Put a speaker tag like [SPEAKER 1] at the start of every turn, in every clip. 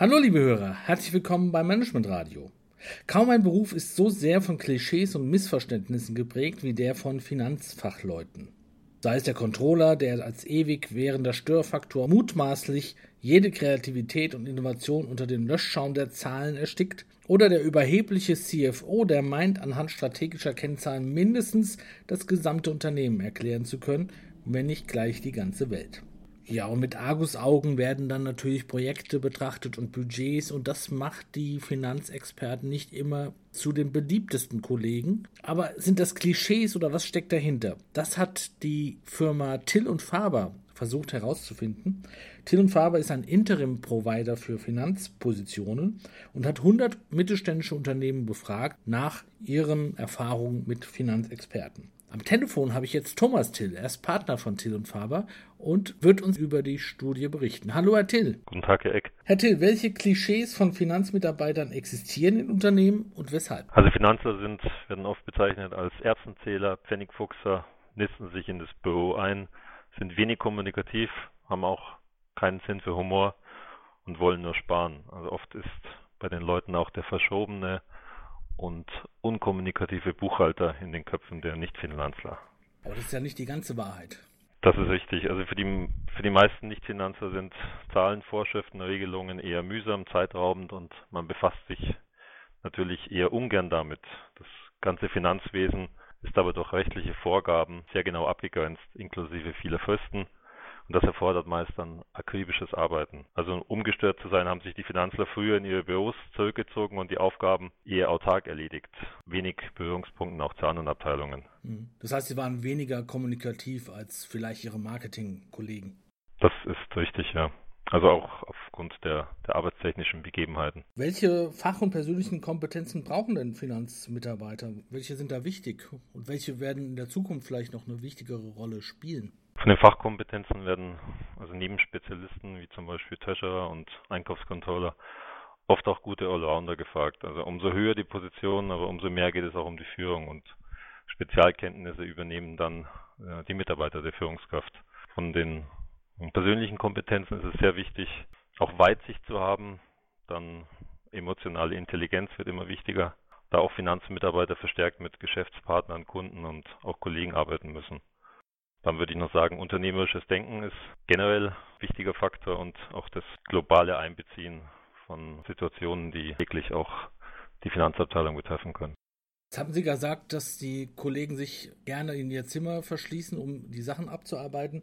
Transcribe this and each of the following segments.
[SPEAKER 1] Hallo liebe Hörer, herzlich willkommen beim Management Radio. Kaum ein Beruf ist so sehr von Klischees und Missverständnissen geprägt wie der von Finanzfachleuten. Sei es der Controller, der als ewig währender Störfaktor mutmaßlich jede Kreativität und Innovation unter dem Löschschaum der Zahlen erstickt, oder der überhebliche CFO, der meint, anhand strategischer Kennzahlen mindestens das gesamte Unternehmen erklären zu können, wenn nicht gleich die ganze Welt. Ja, und mit Argusaugen werden dann natürlich Projekte betrachtet und Budgets und das macht die Finanzexperten nicht immer zu den beliebtesten Kollegen. Aber sind das Klischees oder was steckt dahinter? Das hat die Firma Till und Faber versucht herauszufinden. Till und Faber ist ein Interim-Provider für Finanzpositionen und hat 100 mittelständische Unternehmen befragt nach ihren Erfahrungen mit Finanzexperten. Am Telefon habe ich jetzt Thomas Till. Er ist Partner von Till und Faber und wird uns über die Studie berichten. Hallo, Herr Till.
[SPEAKER 2] Guten Tag, Herr Eck.
[SPEAKER 1] Herr Till, welche Klischees von Finanzmitarbeitern existieren in Unternehmen und weshalb?
[SPEAKER 2] Also Finanzer sind, werden oft bezeichnet als Erbsenzähler, Pfennigfuchser, nisten sich in das Büro ein, sind wenig kommunikativ, haben auch keinen Sinn für Humor und wollen nur sparen. Also oft ist bei den Leuten auch der verschobene und unkommunikative Buchhalter in den Köpfen der Nicht-Finanzler.
[SPEAKER 1] Aber das ist ja nicht die ganze Wahrheit.
[SPEAKER 2] Das ist richtig. Also für die, für die meisten Nicht-Finanzer sind Zahlen, Vorschriften, Regelungen eher mühsam, zeitraubend und man befasst sich natürlich eher ungern damit. Das ganze Finanzwesen ist aber durch rechtliche Vorgaben sehr genau abgegrenzt, inklusive vieler Fristen. Und das erfordert meist dann akribisches Arbeiten. Also um umgestört zu sein, haben sich die Finanzler früher in ihre Büros zurückgezogen und die Aufgaben eher autark erledigt. Wenig Berührungspunkten auch zu anderen Abteilungen.
[SPEAKER 1] Mhm. Das heißt, sie waren weniger kommunikativ als vielleicht ihre Marketingkollegen.
[SPEAKER 2] Das ist richtig, ja. Also auch aufgrund der, der arbeitstechnischen Begebenheiten.
[SPEAKER 1] Welche Fach- und persönlichen Kompetenzen brauchen denn Finanzmitarbeiter? Welche sind da wichtig und welche werden in der Zukunft vielleicht noch eine wichtigere Rolle spielen?
[SPEAKER 2] Von den Fachkompetenzen werden also neben Spezialisten wie zum Beispiel Treasurer und Einkaufscontroller oft auch gute Allrounder gefragt. Also umso höher die Position, aber umso mehr geht es auch um die Führung und Spezialkenntnisse übernehmen dann äh, die Mitarbeiter der Führungskraft. Von den persönlichen Kompetenzen ist es sehr wichtig, auch Weitsicht zu haben. Dann emotionale Intelligenz wird immer wichtiger, da auch Finanzmitarbeiter verstärkt mit Geschäftspartnern, Kunden und auch Kollegen arbeiten müssen. Dann würde ich noch sagen, unternehmerisches Denken ist generell ein wichtiger Faktor und auch das globale Einbeziehen von Situationen, die wirklich auch die Finanzabteilung betreffen können.
[SPEAKER 1] Jetzt haben Sie gesagt, dass die Kollegen sich gerne in ihr Zimmer verschließen, um die Sachen abzuarbeiten.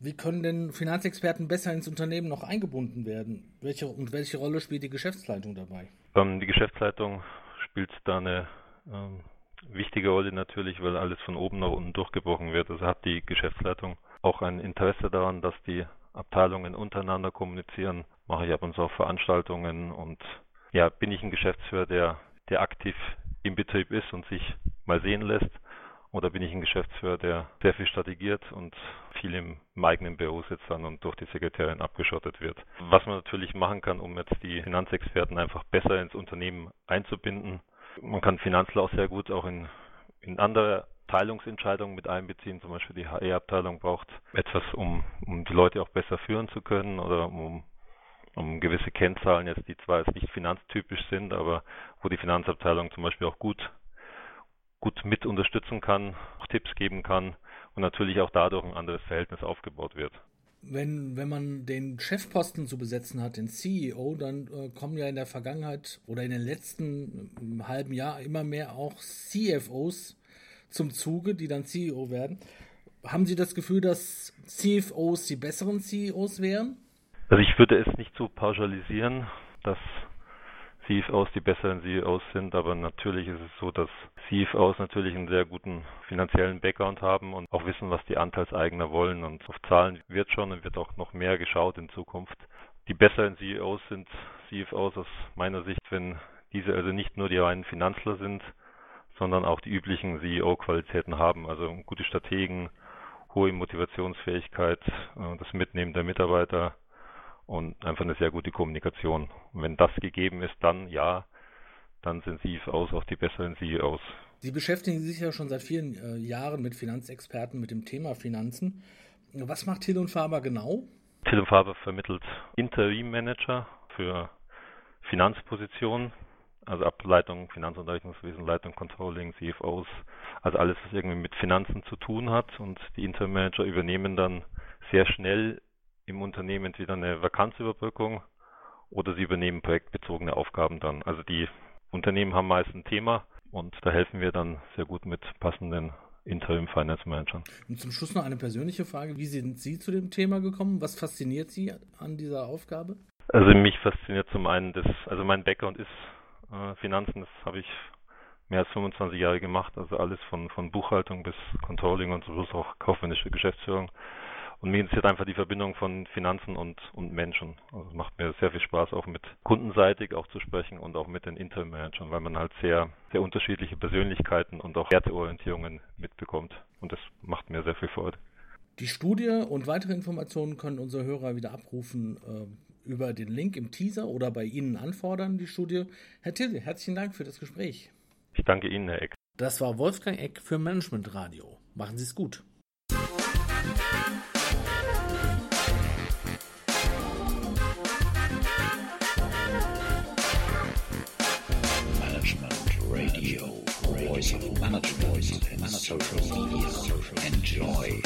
[SPEAKER 1] Wie können denn Finanzexperten besser ins Unternehmen noch eingebunden werden? Welche, und welche Rolle spielt die Geschäftsleitung dabei?
[SPEAKER 2] Ähm, die Geschäftsleitung spielt da eine ähm, wichtige Rolle natürlich, weil alles von oben nach unten durchgebrochen wird. Also hat die Geschäftsleitung auch ein Interesse daran, dass die Abteilungen untereinander kommunizieren. Mache ich ab und zu auch Veranstaltungen und ja, bin ich ein Geschäftsführer, der, der aktiv im Betrieb ist und sich mal sehen lässt. Oder bin ich ein Geschäftsführer, der sehr viel strategiert und viel im, im eigenen Büro sitzt dann und durch die Sekretärin abgeschottet wird. Was man natürlich machen kann, um jetzt die Finanzexperten einfach besser ins Unternehmen einzubinden, man kann Finanzler auch sehr gut auch in, in andere Teilungsentscheidungen mit einbeziehen. Zum Beispiel die HR-Abteilung braucht etwas, um, um die Leute auch besser führen zu können oder um, um gewisse Kennzahlen jetzt, die zwar jetzt nicht finanztypisch sind, aber wo die Finanzabteilung zum Beispiel auch gut, gut mit unterstützen kann, auch Tipps geben kann und natürlich auch dadurch ein anderes Verhältnis aufgebaut wird
[SPEAKER 1] wenn, wenn man den Chefposten zu besetzen hat, den CEO, dann äh, kommen ja in der Vergangenheit oder in den letzten äh, halben Jahr immer mehr auch CFOs zum Zuge, die dann CEO werden. Haben Sie das Gefühl, dass CFOs die besseren CEOs wären?
[SPEAKER 2] Also ich würde es nicht so pauschalisieren, dass CFOs die besseren CEOs sind, aber natürlich ist es so, dass CFOs natürlich einen sehr guten finanziellen Background haben und auch wissen, was die Anteilseigner wollen und auf Zahlen wird schon und wird auch noch mehr geschaut in Zukunft. Die besseren CEOs sind CFOs aus meiner Sicht, wenn diese also nicht nur die reinen Finanzler sind, sondern auch die üblichen CEO-Qualitäten haben, also gute Strategen, hohe Motivationsfähigkeit, äh, das Mitnehmen der Mitarbeiter, und einfach eine sehr gute Kommunikation. Und wenn das gegeben ist, dann ja, dann sind CFOs auch die besseren CEOs.
[SPEAKER 1] Sie beschäftigen sich ja schon seit vielen äh, Jahren mit Finanzexperten, mit dem Thema Finanzen. Was macht Till und Faber genau?
[SPEAKER 2] Till und Faber vermittelt Interim-Manager für Finanzpositionen, also Ableitung Finanz- und Rechnungswesen, Leitung Controlling, CFOs, also alles, was irgendwie mit Finanzen zu tun hat. Und die Interim Manager übernehmen dann sehr schnell im Unternehmen entweder eine Vakanzüberbrückung oder sie übernehmen projektbezogene Aufgaben dann. Also die Unternehmen haben meist ein Thema und da helfen wir dann sehr gut mit passenden Interim Finance Managern.
[SPEAKER 1] Und zum Schluss noch eine persönliche Frage. Wie sind Sie zu dem Thema gekommen? Was fasziniert Sie an dieser Aufgabe?
[SPEAKER 2] Also mich fasziniert zum einen das, also mein Background ist äh, Finanzen, das habe ich mehr als 25 Jahre gemacht, also alles von, von Buchhaltung bis Controlling und so auch kaufmännische Geschäftsführung. Und mir interessiert einfach die Verbindung von Finanzen und, und Menschen. Also es macht mir sehr viel Spaß, auch mit kundenseitig auch zu sprechen und auch mit den Interim-Managern, weil man halt sehr, sehr unterschiedliche Persönlichkeiten und auch Werteorientierungen mitbekommt. Und das macht mir sehr viel Freude.
[SPEAKER 1] Die Studie und weitere Informationen können unsere Hörer wieder abrufen äh, über den Link im Teaser oder bei Ihnen anfordern, die Studie. Herr Tilde, herzlichen Dank für das Gespräch.
[SPEAKER 2] Ich danke Ihnen, Herr Eck.
[SPEAKER 1] Das war Wolfgang Eck für Management Radio. Machen Sie es gut. Radio, voice of management, and social media. Enjoy.